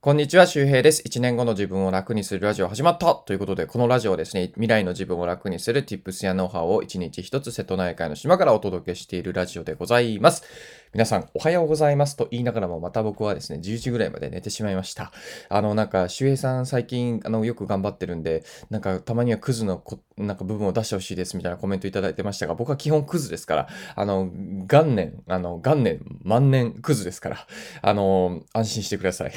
こんにちは、周平です。1年後の自分を楽にするラジオ始まったということで、このラジオはですね、未来の自分を楽にする Tips やノウハウを1日1つ瀬戸内海の島からお届けしているラジオでございます。皆さん、おはようございますと言いながらも、また僕はですね、10時ぐらいまで寝てしまいました。あの、なんか、周平さん最近、あの、よく頑張ってるんで、なんか、たまにはクズのこ、なんか部分を出してほしいですみたいなコメントいただいてましたが、僕は基本クズですから、あの、元年、あの、元年、万年クズですから、あの、安心してください。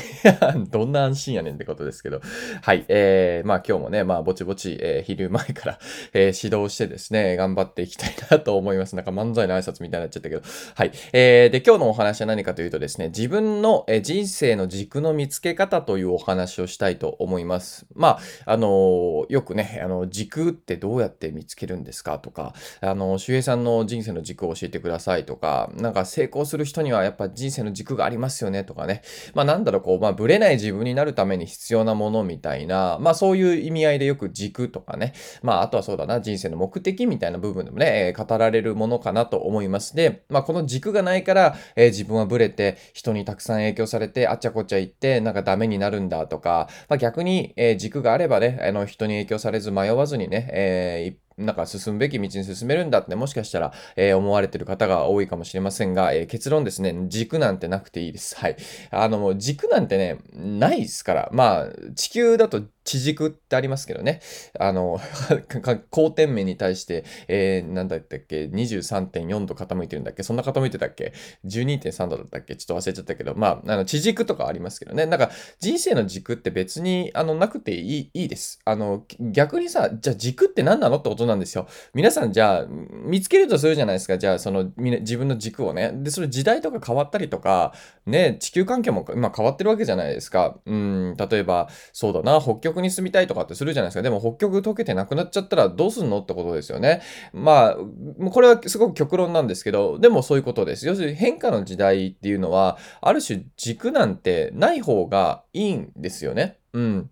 どんな安心やねんってことですけど、はい、えー、まあ今日もね、まあぼちぼち、えー、昼前から、えー、指導してですね、頑張っていきたいなと思います。なんか漫才の挨拶みたいになっちゃったけど、はい、えー、で、今日のお話は何かというとですね、自分の、え人生の軸の見つけ方というお話をしたいと思います。まあ、あのー、よくね、あの、軸ってどうやって見つけるんですかとか、あの、周平さんの人生の軸を教えてくださいとか、なんか成功する人にはやっぱ人生の軸がありますよねとかね、まあなんだろう、こう、まあ、ぶれない自分になるために必要なものみたいな、まあそういう意味合いでよく軸とかね、まああとはそうだな、人生の目的みたいな部分でもね、えー、語られるものかなと思います。で、まあこの軸がないから、えー、自分はブレて、人にたくさん影響されて、あっちゃこっちゃ行って、なんかダメになるんだとか、まあ、逆に、えー、軸があればね、あの、人に影響されず迷わずにね、えー、なんか進むべき道に進めるんだってもしかしたら、えー、思われてる方が多いかもしれませんが、えー、結論ですね、軸なんてなくていいです。はい。あの、軸なんてね、ないですから。まあ、地球だと地軸ってありますけどね。あの、光点面に対して、えー、なんだったっけ、23.4度傾いてるんだっけ？そんな傾いてたっけ ?12.3 度だったっけ？ちょっと忘れちゃったけど、まあ、あの、地軸とかありますけどね。なんか、人生の軸って別に、あの、なくていい、いいです。あの、逆にさ、じゃあ軸って何なのってことなんですよ。皆さん、じゃあ、見つけるとするじゃないですか。じゃあ、その、自分の軸をね。で、それ時代とか変わったりとか、ね、地球環境も今変わってるわけじゃないですか。うん、例えば、そうだな、北極極に住みたいとかってするじゃないですか。でも北極溶けてなくなっちゃったらどうすんのってことですよね。まあ、これはすごく極論なんですけど、でもそういうことです。要するに変化の時代っていうのは、ある種軸なんてない方がいいんですよね。うん。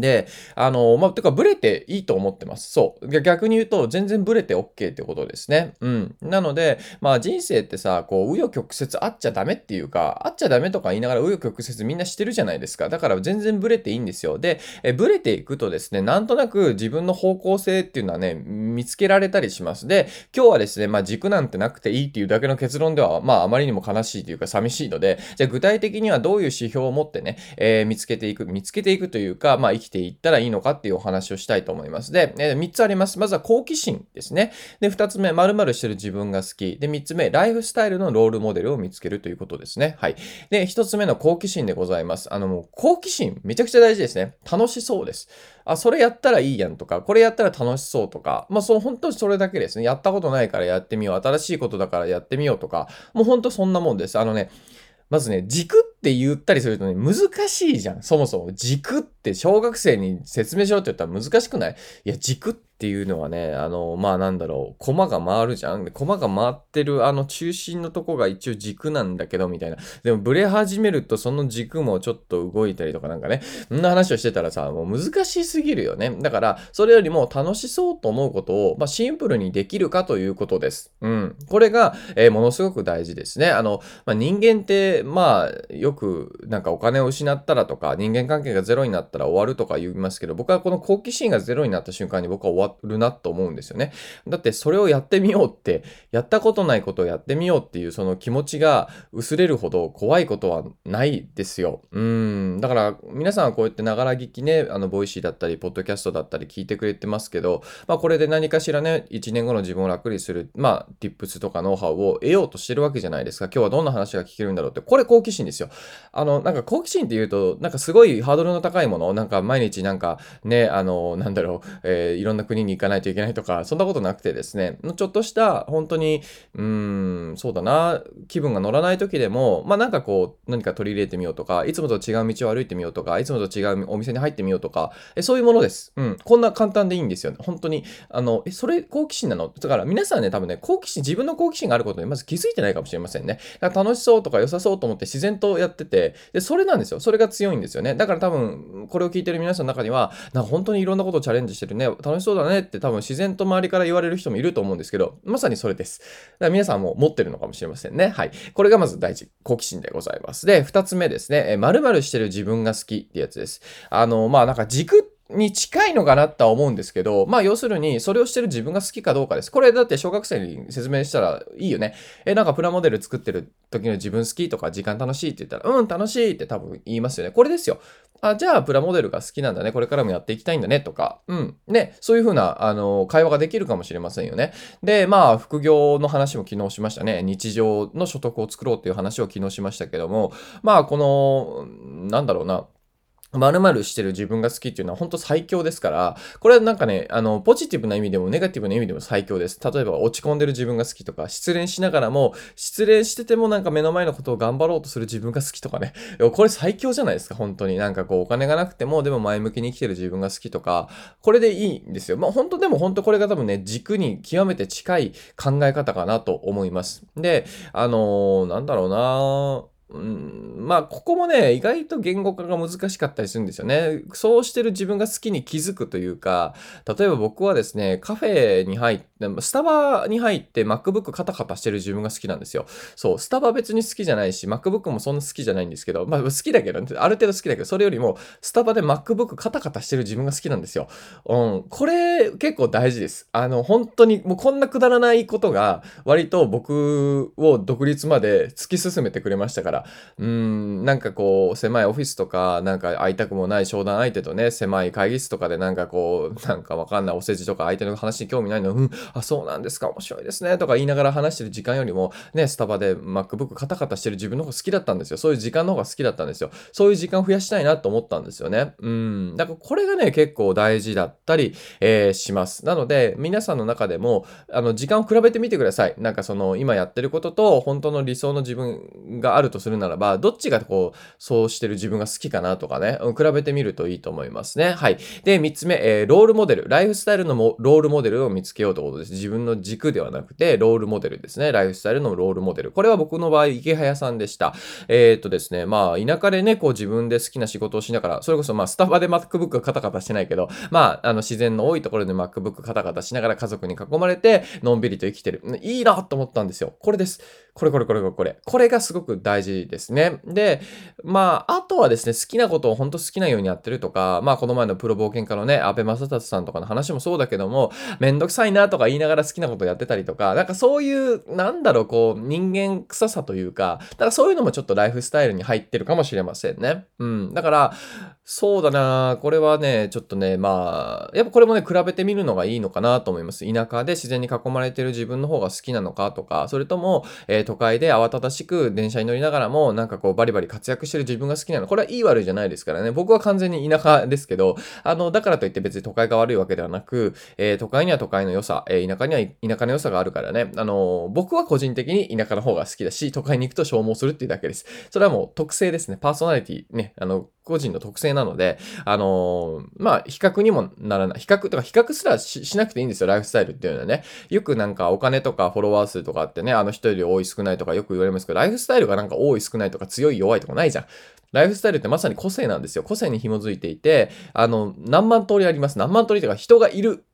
で、あの、まあ、てか、ブレていいと思ってます。そう。逆に言うと、全然ブレて OK ってことですね。うん。なので、まあ、人生ってさ、こう、紆余曲折あっちゃダメっていうか、あっちゃダメとか言いながら紆余曲折みんなしてるじゃないですか。だから全然ブレていいんですよ。で、えブレていくとですね、なんとなく自分の方向性っていうのはね、見つけられたりします。で、今日はですね、まあ、軸なんてなくていいっていうだけの結論では、まあ、あまりにも悲しいというか寂しいので、じゃあ具体的にはどういう指標を持ってね、えー、見つけていく、見つけていくというか、まあ、きていったらいいのかっていうお話をしたいと思います。で、えー、3つあります。まずは好奇心ですね。で、2つ目、〇〇してる自分が好き。で、3つ目、ライフスタイルのロールモデルを見つけるということですね。はい。で、1つ目の好奇心でございます。あの、もう好奇心めちゃくちゃ大事ですね。楽しそうです。あ、それやったらいいやんとか、これやったら楽しそうとか、まあそう、本当にそれだけですね。やったことないからやってみよう。新しいことだからやってみようとか、もう本当そんなもんです。あのね、まずね、軸って言ったりするとね、難しいじゃん。そもそも。軸って小学生に説明しろって言ったら難しくない？いや、軸っていうのはね、あの、まあなんだろう、駒が回るじゃん。で、駒が回ってるあの中心のとこが一応軸なんだけど、みたいな。でも、ブレ始めるとその軸もちょっと動いたりとかなんかね、そんな話をしてたらさ、もう難しすぎるよね。だから、それよりも楽しそうと思うことを、まあ、シンプルにできるかということです。うん。これが、えー、ものすごく大事ですね。あの、まあ、人間って、まあ、よく、なんかお金を失ったらとか、人間関係がゼロになったら終わるとか言いますけど、僕はこの好奇心がゼロになった瞬間に僕は終わるなと思うんですよね。だってそれをやってみようって、やったことないことをやってみようっていうその気持ちが薄れるほど怖いことはないですよ。うん。だから皆さんはこうやってながら聞きね、あの、 Voicy だったり、ポッドキャストだったり聞いてくれてますけど、まあこれで何かしらね、1年後の自分を楽にする、まあ、tips とかノウハウを得ようとしてるわけじゃないですか。今日はどんな話が聞けるんだろうって。これ好奇心ですよ。あの、なんか好奇心って言うと、なんかすごいハードルの高いもの、なんか毎日なんかね、あの、なんだろう、えー、いろんな国に行かないといけないとか、そんなことなくてですね、ちょっとした本当に、うん、そうだな、気分が乗らない時でも、まあなんかこう、何か取り入れてみようとか、いつもと違う道を歩いてみようとか、いつもと違うお店に入ってみようとか、えそういうものです。うん。こんな簡単でいいんですよね。本当に。あの、え、それ好奇心なの？だから皆さんね、多分ね、好奇心、自分の好奇心があることにまず気づいてないかもしれませんね。楽しそうとか良さそうと思って自然とやっってて、で、それなんですよ。それが強いんですよね。だから多分、これを聞いてる皆さんの中には、なんか本当にいろんなことをチャレンジしてるね、楽しそうだねって多分自然と周りから言われる人もいると思うんですけど、まさにそれです。だから皆さんも持ってるのかもしれませんね。はい。これがまず第一、好奇心でございます。で、二つ目ですね、え〇〇してる自分が好きってやつです。あの、まあなんか軸に近いのかなとは思うんですけど、まあ要するに、それをしてる自分が好きかどうかです。これだって小学生に説明したらいいよね。え、なんかプラモデル作ってる時の自分好きとか時間楽しいって言ったら、うん、楽しいって多分言いますよね。これですよ。あ、じゃあプラモデルが好きなんだね。これからもやっていきたいんだねとか、うん。ね、そういうふうな、あの、会話ができるかもしれませんよね。で、まあ、副業の話も昨日しましたね。日常の所得を作ろうっていう話を昨日しましたけども、まあ、この、なんだろうな。〇〇してる自分が好きっていうのは本当最強ですから、これはなんかね、あの、ポジティブな意味でもネガティブな意味でも最強です。例えば落ち込んでる自分が好きとか、失恋しながらも、失恋しててもなんか目の前のことを頑張ろうとする自分が好きとかね。これ最強じゃないですか、本当に。なんかこう、お金がなくても、でも前向きに生きてる自分が好きとか、これでいいんですよ。まあ本当でも本当これが多分ね、軸に極めて近い考え方かなと思います。で、あのーなんだろうなうん、まあ、ここもね、意外と言語化が難しかったりするんですよね。そうしてる自分が好きに気づくというか、例えば僕はですね、カフェに入って、スタバに入って MacBook カタカタしてる自分が好きなんですよ。そう、スタバ別に好きじゃないし、MacBook もそんな好きじゃないんですけど、まあ好きだけど、ある程度好きだけど、それよりも、スタバで MacBook カタカタしてる自分が好きなんですよ。うん、これ結構大事です。あの、本当にもうこんなくだらないことが、割と僕を独立まで突き進めてくれましたから、うん、なんかこう、狭いオフィスとか、なんか会いたくもない商談相手とね、狭い会議室とかでなんかこう、なんかわかんないお世辞とか相手の話に興味ないの、うん、あ、そうなんですか、面白いですね、とか言いながら話してる時間よりも、ね、スタバで MacBook カタカタしてる自分の方が好きだったんですよ。そういう時間の方が好きだったんですよ。そういう時間を増やしたいなと思ったんですよね。うん。だからこれがね、結構大事だったり、えーします。なので、皆さんの中でも、あの、時間を比べてみてください。なんかその、今やってることと、本当の理想の自分があるとするならば、どっちがこう、そうしてる自分が好きかなとかね、比べてみるといいと思いますね。はい。で、三つ目、えーロールモデル。ライフスタイルのもロールモデルを見つけようということです。自分の軸ではなくて、ロールモデルですね。ライフスタイルのロールモデル。これは僕の場合、池早さんでした。えーっとですね、まあ、田舎でね、こう自分で好きな仕事をしながら、それこそまあ、スタバで MacBook カタカタしてないけど、まあ、あの、自然の多いところで MacBook カタカタしながら家族に囲まれて、のんびりと生きてる。いいなと思ったんですよ。これです。これこれこれこれこれ。これがすごく大事ですね。で、まあ、あとはですね、好きなことを本当好きなようにやってるとか、まあ、この前のプロ冒険家のね、安倍正達さんとかの話もそうだけども、めんどくさいなとか言いながら好きなことやってたりとか、なんかそういう、なんだろう、こう、人間臭さというか、だからそういうのもちょっとライフスタイルに入ってるかもしれませんね。うん。だから、そうだなこれはね、ちょっとね、まあ、やっぱこれもね、比べてみるのがいいのかなと思います。田舎で自然に囲まれてる自分の方が好きなのかとか、それとも、えー都会で慌ただしく電車に乗りながらも、なんかこう、バリバリ活躍してる自分が好きなの。これはいい悪いじゃないですからね。僕は完全に田舎ですけど、あの、だからといって別に都会が悪いわけではなく、えー都会には都会の良さ、えー田舎には田舎の良さがあるからね。あの、僕は個人的に田舎の方が好きだし、都会に行くと消耗するっていうだけです。それはもう特性ですね。パーソナリティね、あの、個人の特性なので、あのーまあ、比較にもならない。比較、とか比較すらしなくていいんですよ、ライフスタイルっていうのはね。よくなんかお金とかフォロワー数とかってね、あの人より多い少ないとかよく言われますけど、ライフスタイルがなんか多い少ないとか強い弱いとかないじゃん。ライフスタイルってまさに個性なんですよ。個性に紐づいていて、あの、何万通りあります。何万通りとか人がいる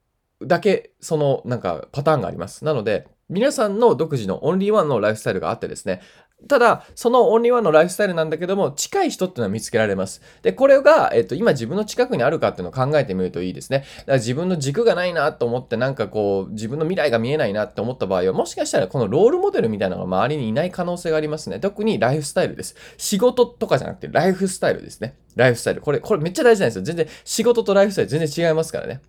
だけ、その、なんかパターンがあります。なので、皆さんの独自のオンリーワンのライフスタイルがあってですね、ただ、そのオンリーワンのライフスタイルなんだけども、近い人っていうのは見つけられます。で、これが、えっと、今自分の近くにあるかっていうのを考えてみるといいですね。だから自分の軸がないなと思って、なんかこう、自分の未来が見えないなって思った場合は、もしかしたらこのロールモデルみたいなのが周りにいない可能性がありますね。特にライフスタイルです。仕事とかじゃなくて、ライフスタイルですね。ライフスタイル。これ、これめっちゃ大事なんですよ。全然、仕事とライフスタイル全然違いますからね。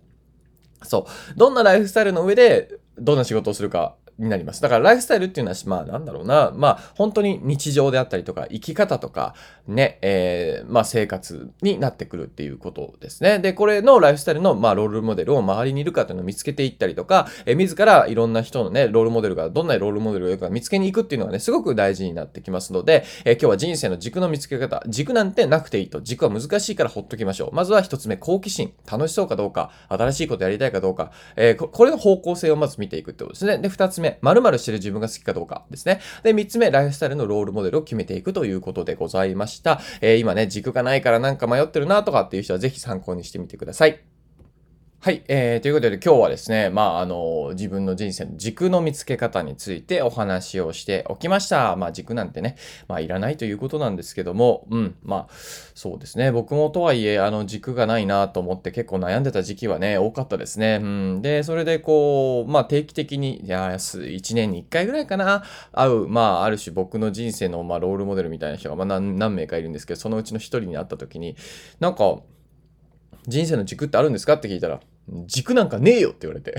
そう。どんなライフスタイルの上で、どんな仕事をするかになります。だからライフスタイルっていうのは、まあなんだろうな、まあ本当に日常であったりとか、生き方とか、ね、えーまあ生活になってくるっていうことですね。で、これのライフスタイルの、まあロールモデルを周りにいるかっていうのを見つけていったりとか、えー自らいろんな人のね、ロールモデルが、どんなロールモデルがいるか見つけに行くっていうのがね、すごく大事になってきますので、えー今日は人生の軸の見つけ方、軸なんてなくていいと、軸は難しいからほっときましょう。まずは一つ目、好奇心。楽しそうかどうか、新しいことやりたいかどうか、えーここれの方向性をまず見ていくってことですね。で、二つ目、目、〇〇してる自分が好きかどうかですね。で、3つ目、ライフスタイルのロールモデルを決めていくということでございました。えー、今ね、軸がないからなんか迷ってるなとかっていう人はぜひ参考にしてみてください。はい、えー、ということで今日はですね、まあ、あの、自分の人生の軸の見つけ方についてお話をしておきました。まあ、軸なんてね、まあ、いらないということなんですけども、うん、まあ、そうですね、僕もとはいえ、あの、軸がないなと思って結構悩んでた時期はね、多かったですね。うん、で、それでこう、まあ、定期的に、いや、1年に1回ぐらいかな、会う、まあ、ある種僕の人生の、まあ、ロールモデルみたいな人が、まあ何、何名かいるんですけど、そのうちの1人に会った時に、なんか、人生の軸ってあるんですかって聞いたら、軸なんかねえよって言われて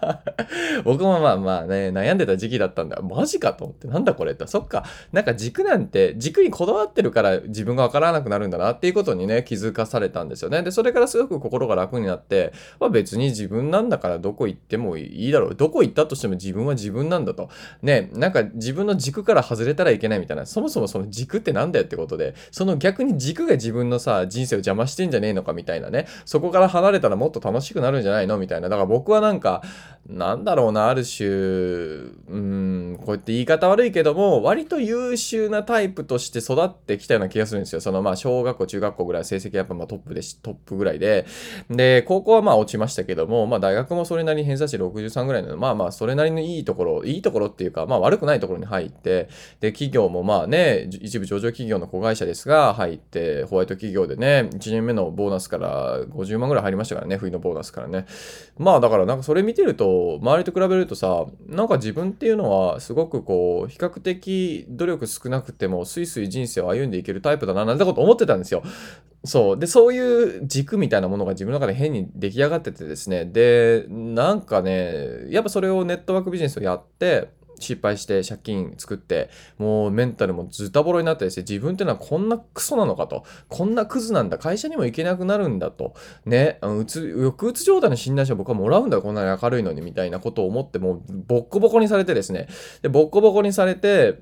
僕もまあまあね、悩んでた時期だったんだ。マジかと思って、なんだこれって。そっか。なんか軸なんて、軸にこだわってるから自分がわからなくなるんだなっていうことにね、気づかされたんですよね。で、それからすごく心が楽になって、まあ別に自分なんだからどこ行ってもいいだろう。どこ行ったとしても自分は自分なんだと。ね、なんか自分の軸から外れたらいけないみたいな。そもそもその軸ってなんだよってことで、その逆に軸が自分のさ、人生を邪魔してんじゃねえのかみたいなね。そこから離れたらもっと楽しくなるんじゃないの？みたいな。だから僕はなんか、なんだろうな、ある種、うん、こうやって言い方悪いけども、割と優秀なタイプとして育ってきたような気がするんですよ。そのまあ、小学校、中学校ぐらい成績やっぱまあトップでし、トップぐらいで。で、高校はまあ落ちましたけども、まあ大学もそれなりに偏差値63ぐらいなので、まあまあそれなりのいいところ、いいところっていうか、まあ悪くないところに入って、で、企業もまあね、一部上場企業の子会社ですが、入って、ホワイト企業でね、1年目のボーナスから50万ぐらい入りましたからね、冬のボーナスからね。まあだからなんかそれ見てると、周りと比べるとさ、なんか自分っていうのはすごくこう、比較的努力少なくても、スイスイ人生を歩んでいけるタイプだな、なんてこと思ってたんですよ。そう。で、そういう軸みたいなものが自分の中で変に出来上がっててですね。で、なんかね、やっぱそれをネットワークビジネスをやって、失敗して借金作って、もうメンタルもズタボロになってですね、自分ってのはこんなクソなのかと、こんなクズなんだ、会社にも行けなくなるんだと、ね、うつ抑うつ状態の診断書僕はもらうんだ。こんなに明るいのにみたいなことを思って、もうボッコボコにされてですね、で、ボッコボコにされて、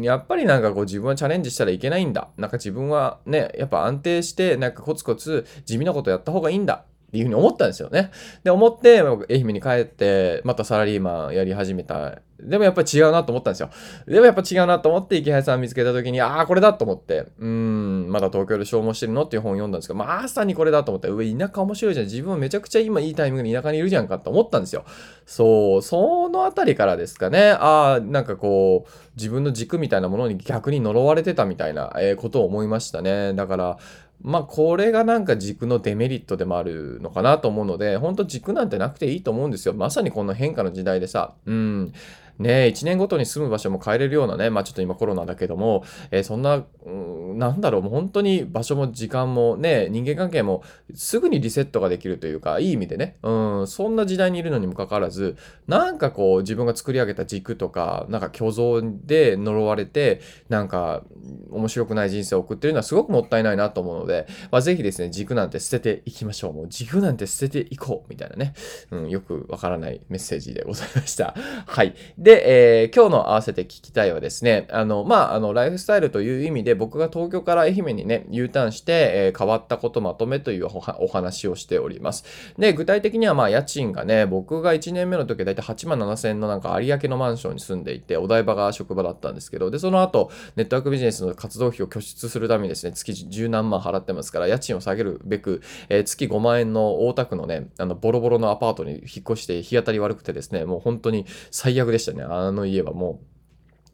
やっぱりなんかこう自分はチャレンジしたらいけないんだ。なんか自分はね、やっぱ安定して、なんかコツコツ地味なことやった方がいいんだ。っていうふうに思ったんですよね。で、思って、愛媛に帰って、またサラリーマンやり始めたでもやっぱり違うなと思ったんですよ。でもやっぱ違うなと思って、池原さん見つけた時に、ああ、これだと思って、うーん、まだ東京で消耗してるのっていう本を読んだんですけど、まあさにこれだと思って、上、田舎面白いじゃん。自分はめちゃくちゃ今いいタイミングに田舎にいるじゃんかって思ったんですよ。そう、そのあたりからですかね。ああ、なんかこう、自分の軸みたいなものに逆に呪われてたみたいな、えー、ことを思いましたね。だから、まあこれがなんか軸のデメリットでもあるのかなと思うので、ほんと軸なんてなくていいと思うんですよ。まさにこの変化の時代でさ、うん。ね、1年ごとに住む場所も変えれるようなね、まあちょっと今コロナだけども、えー、そんな、うん、なんだろう、もう本当に場所も時間もね、人間関係もすぐにリセットができるというか、いい意味でね、うん、そんな時代にいるのにもかかわらず、なんかこう自分が作り上げた軸とか、なんか虚像で呪われて、なんか面白くない人生を送ってるのはすごくもったいないなと思うので、まあぜひですね、軸なんて捨てていきましょう。もう軸なんて捨てていこうみたいなね、うん、よくわからないメッセージでございました。はい。で、で、えー、今日の合わせて聞きたいはですね、あの、まあ、あの、ライフスタイルという意味で僕が東京から愛媛にね、U ターンして、えー、変わったことまとめというお話をしております。で、具体的にはまあ、家賃がね、僕が1年目の時はだいたい8万7千円のなんか有明のマンションに住んでいて、お台場が職場だったんですけど、で、その後、ネットワークビジネスの活動費を拠出するためにですね、月10何万払ってますから、家賃を下げるべく、えー、月5万円の大田区のね、あの、ボロボロのアパートに引っ越して日当たり悪くてですね、もう本当に最悪でしたね。あの家はもう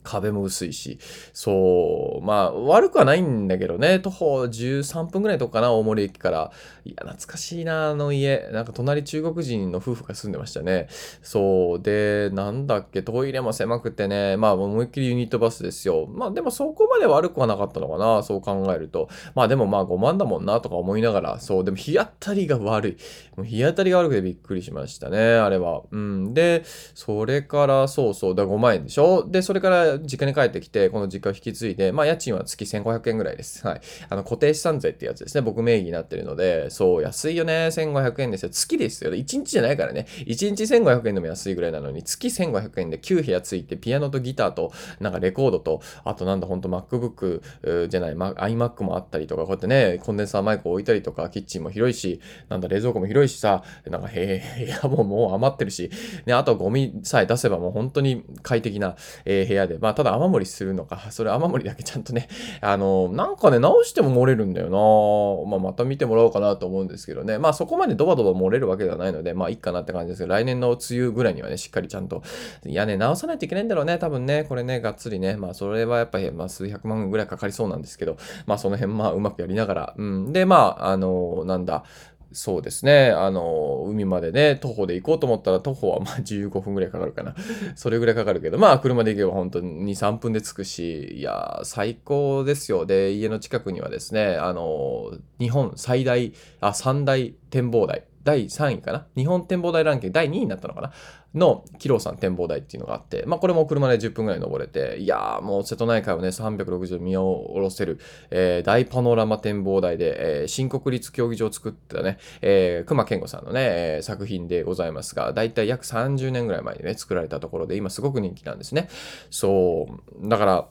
壁も薄いし、そう、まあ、悪くはないんだけどね、徒歩13分ぐらいとかかな、大森駅から。いや、懐かしいな、あの家。なんか隣中国人の夫婦が住んでましたね。そう、で、なんだっけ、トイレも狭くてね、まあ、思いっきりユニットバスですよ。まあ、でもそこまで悪くはなかったのかな、そう考えると。まあ、でもまあ、5万だもんな、とか思いながら、そう、でも日当たりが悪い。もう日当たりが悪くてびっくりしましたね、あれは。うん。で、それから、そうそう、だ5万円でしょ？で、それから実家に帰ってきて、この実家を引き継いで、まあ家賃は月1500円ぐらいです。はい。あの、固定資産税ってやつですね。僕名義になってるので、そう、安いよね。1500円ですよ。月ですよ。1日じゃないからね。1日1500円でも安いぐらいなのに、月1500円で9部屋ついて、ピアノとギターと、なんかレコードと、あとなんだ、ほんと MacBook じゃない、ま、iMac もあったりとか、こうやってね、コンデンサーマイク置いたりとか、キッチンも広いし、なんだ、冷蔵庫も広いしさ、なんか、へえ、部屋ももう余ってるし、ね、あとゴミさえ出せばもう本当に快適な、えー、部屋で、まあ、ただ雨漏りするのか、それ雨漏りだけちゃんとね、あの、なんかね、直しても漏れるんだよな。まあ、また見てもらおうかなと思うんですけどね、まあ、そこまでドバドバ漏れるわけではないので、まあ、いいかなって感じですけど、来年の梅雨ぐらいにはね、しっかりちゃんと、屋根直さないといけないんだろうね、多分ね、これね、がっつりね、まあ、それはやっぱり、まあ、数百万ぐらいかかりそうなんですけど、まあ、その辺、まあ、うまくやりながら、うん。で、まあ、あの、なんだ、そうですね。あの、海までね、徒歩で行こうと思ったら、徒歩はまあ15分ぐらいかかるかな。それぐらいかかるけど、まあ車で行けば本当に2、3分で着くし、いや最高ですよ。で、家の近くにはですね、あの、日本最大、あ、三大展望台。第3位かな？日本展望台ランキング第2位になったのかな？の、キロさん展望台っていうのがあって、まあこれも車で10分ぐらい登れて、いやーもう瀬戸内海をね、360度見下ろせる、えー、大パノラマ展望台で、えー、新国立競技場を作ったね、えー、熊健吾さんのね、えー、作品でございますが、だいたい約30年ぐらい前にね、作られたところで、今すごく人気なんですね。そう、だから、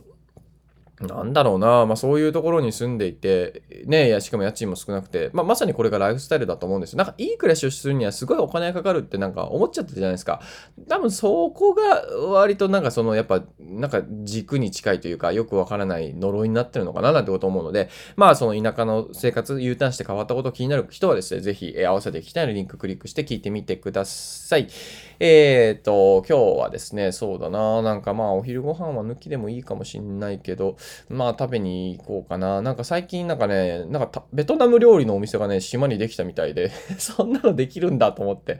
なんだろうな、まあそういうところに住んでいて、ね、いや、しかも家賃も少なくて、まあまさにこれがライフスタイルだと思うんですよ。なんかいい暮らしをするにはすごいお金がかかるってなんか思っちゃったじゃないですか。多分そこが割となんかそのやっぱ、なんか軸に近いというか、よくわからない呪いになってるのかななんてこと思うので、まあその田舎の生活 U ターンして変わったこと気になる人はですね、ぜひ、合わせていきたいのリンククリックして聞いてみてください。えっ、と、今日はですね、そうだな、なんかまあお昼ご飯は抜きでもいいかもしんないけど、まあ食べに行こうかな。なんか最近なんかね、なんかベトナム料理のお店がね、島にできたみたいで そんなのできるんだと思って。だ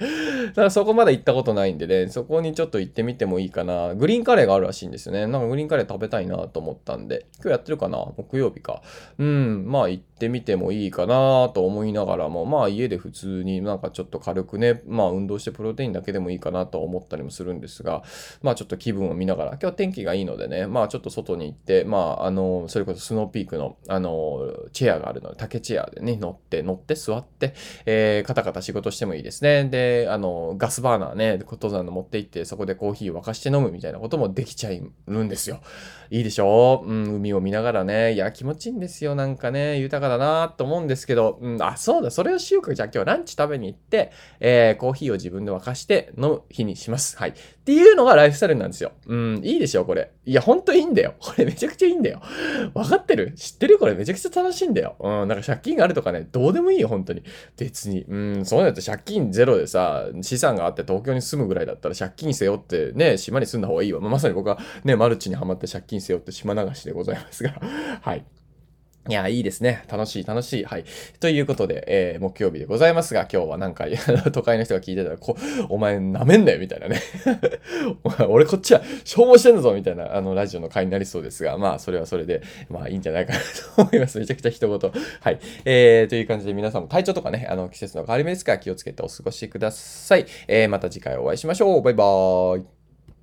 からそこまで行ったことないんでね、そこにちょっと行ってみてもいいかな。グリーンカレーがあるらしいんですよね。なんかグリーンカレー食べたいなと思ったんで、今日やってるかな？木曜日か。うん、まあ行っててみてもいいかなと思いながらも、まあ家で普通になんかちょっと軽くね、まあ運動してプロテインだけでもいいかなと思ったりもするんですが、まあちょっと気分を見ながら、今日は天気がいいのでね、まあちょっと外に行って、まああの、それこそスノーピークの、あの、チェアがあるので、竹チェアでね、乗って、乗って座って、えー、カタカタ仕事してもいいですね。で、あの、ガスバーナーね、登山の持って行って、そこでコーヒー沸かして飲むみたいなこともできちゃいるんですよ。いいでしょ？ううん、海を見ながらね、いや、気持ちいいんですよ。なんかね、豊かだなと思うんですけど、うん、あ、そうだ、それをしようか。じゃあ今日ランチ食べに行って、えー、コーヒーを自分で沸かして飲む日にします。はい。っていうのがライフスタイルなんですよ。うん、いいでしょ、これ。いや、ほんといいんだよ。これめちゃくちゃいいんだよ。わかってる？知ってる？これめちゃくちゃ楽しいんだよ。うん、なんか借金があるとかね、どうでもいいよ、本当に。別に。うん、そういうのって借金ゼロでさ、資産があって東京に住むぐらいだったら借金背負ってね、島に住んだ方がいいわ。まあ、まさに僕はね、マルチにはまって借金背負って島流しでございますが、はい。いや、いいですね。楽しい、楽しい。はい。ということで、えー、木曜日でございますが、今日はなんか、都会の人が聞いてたら、こお前舐めんなよ、みたいなね。俺こっちは消耗してんだぞ、みたいな、あの、ラジオの回になりそうですが、まあ、それはそれで、まあ、いいんじゃないかなと思います。めちゃくちゃ一言。はい。えー、という感じで皆さんも体調とかね、あの、季節の変わり目ですから気をつけてお過ごしください。えー、また次回お会いしましょう。バイバーイ。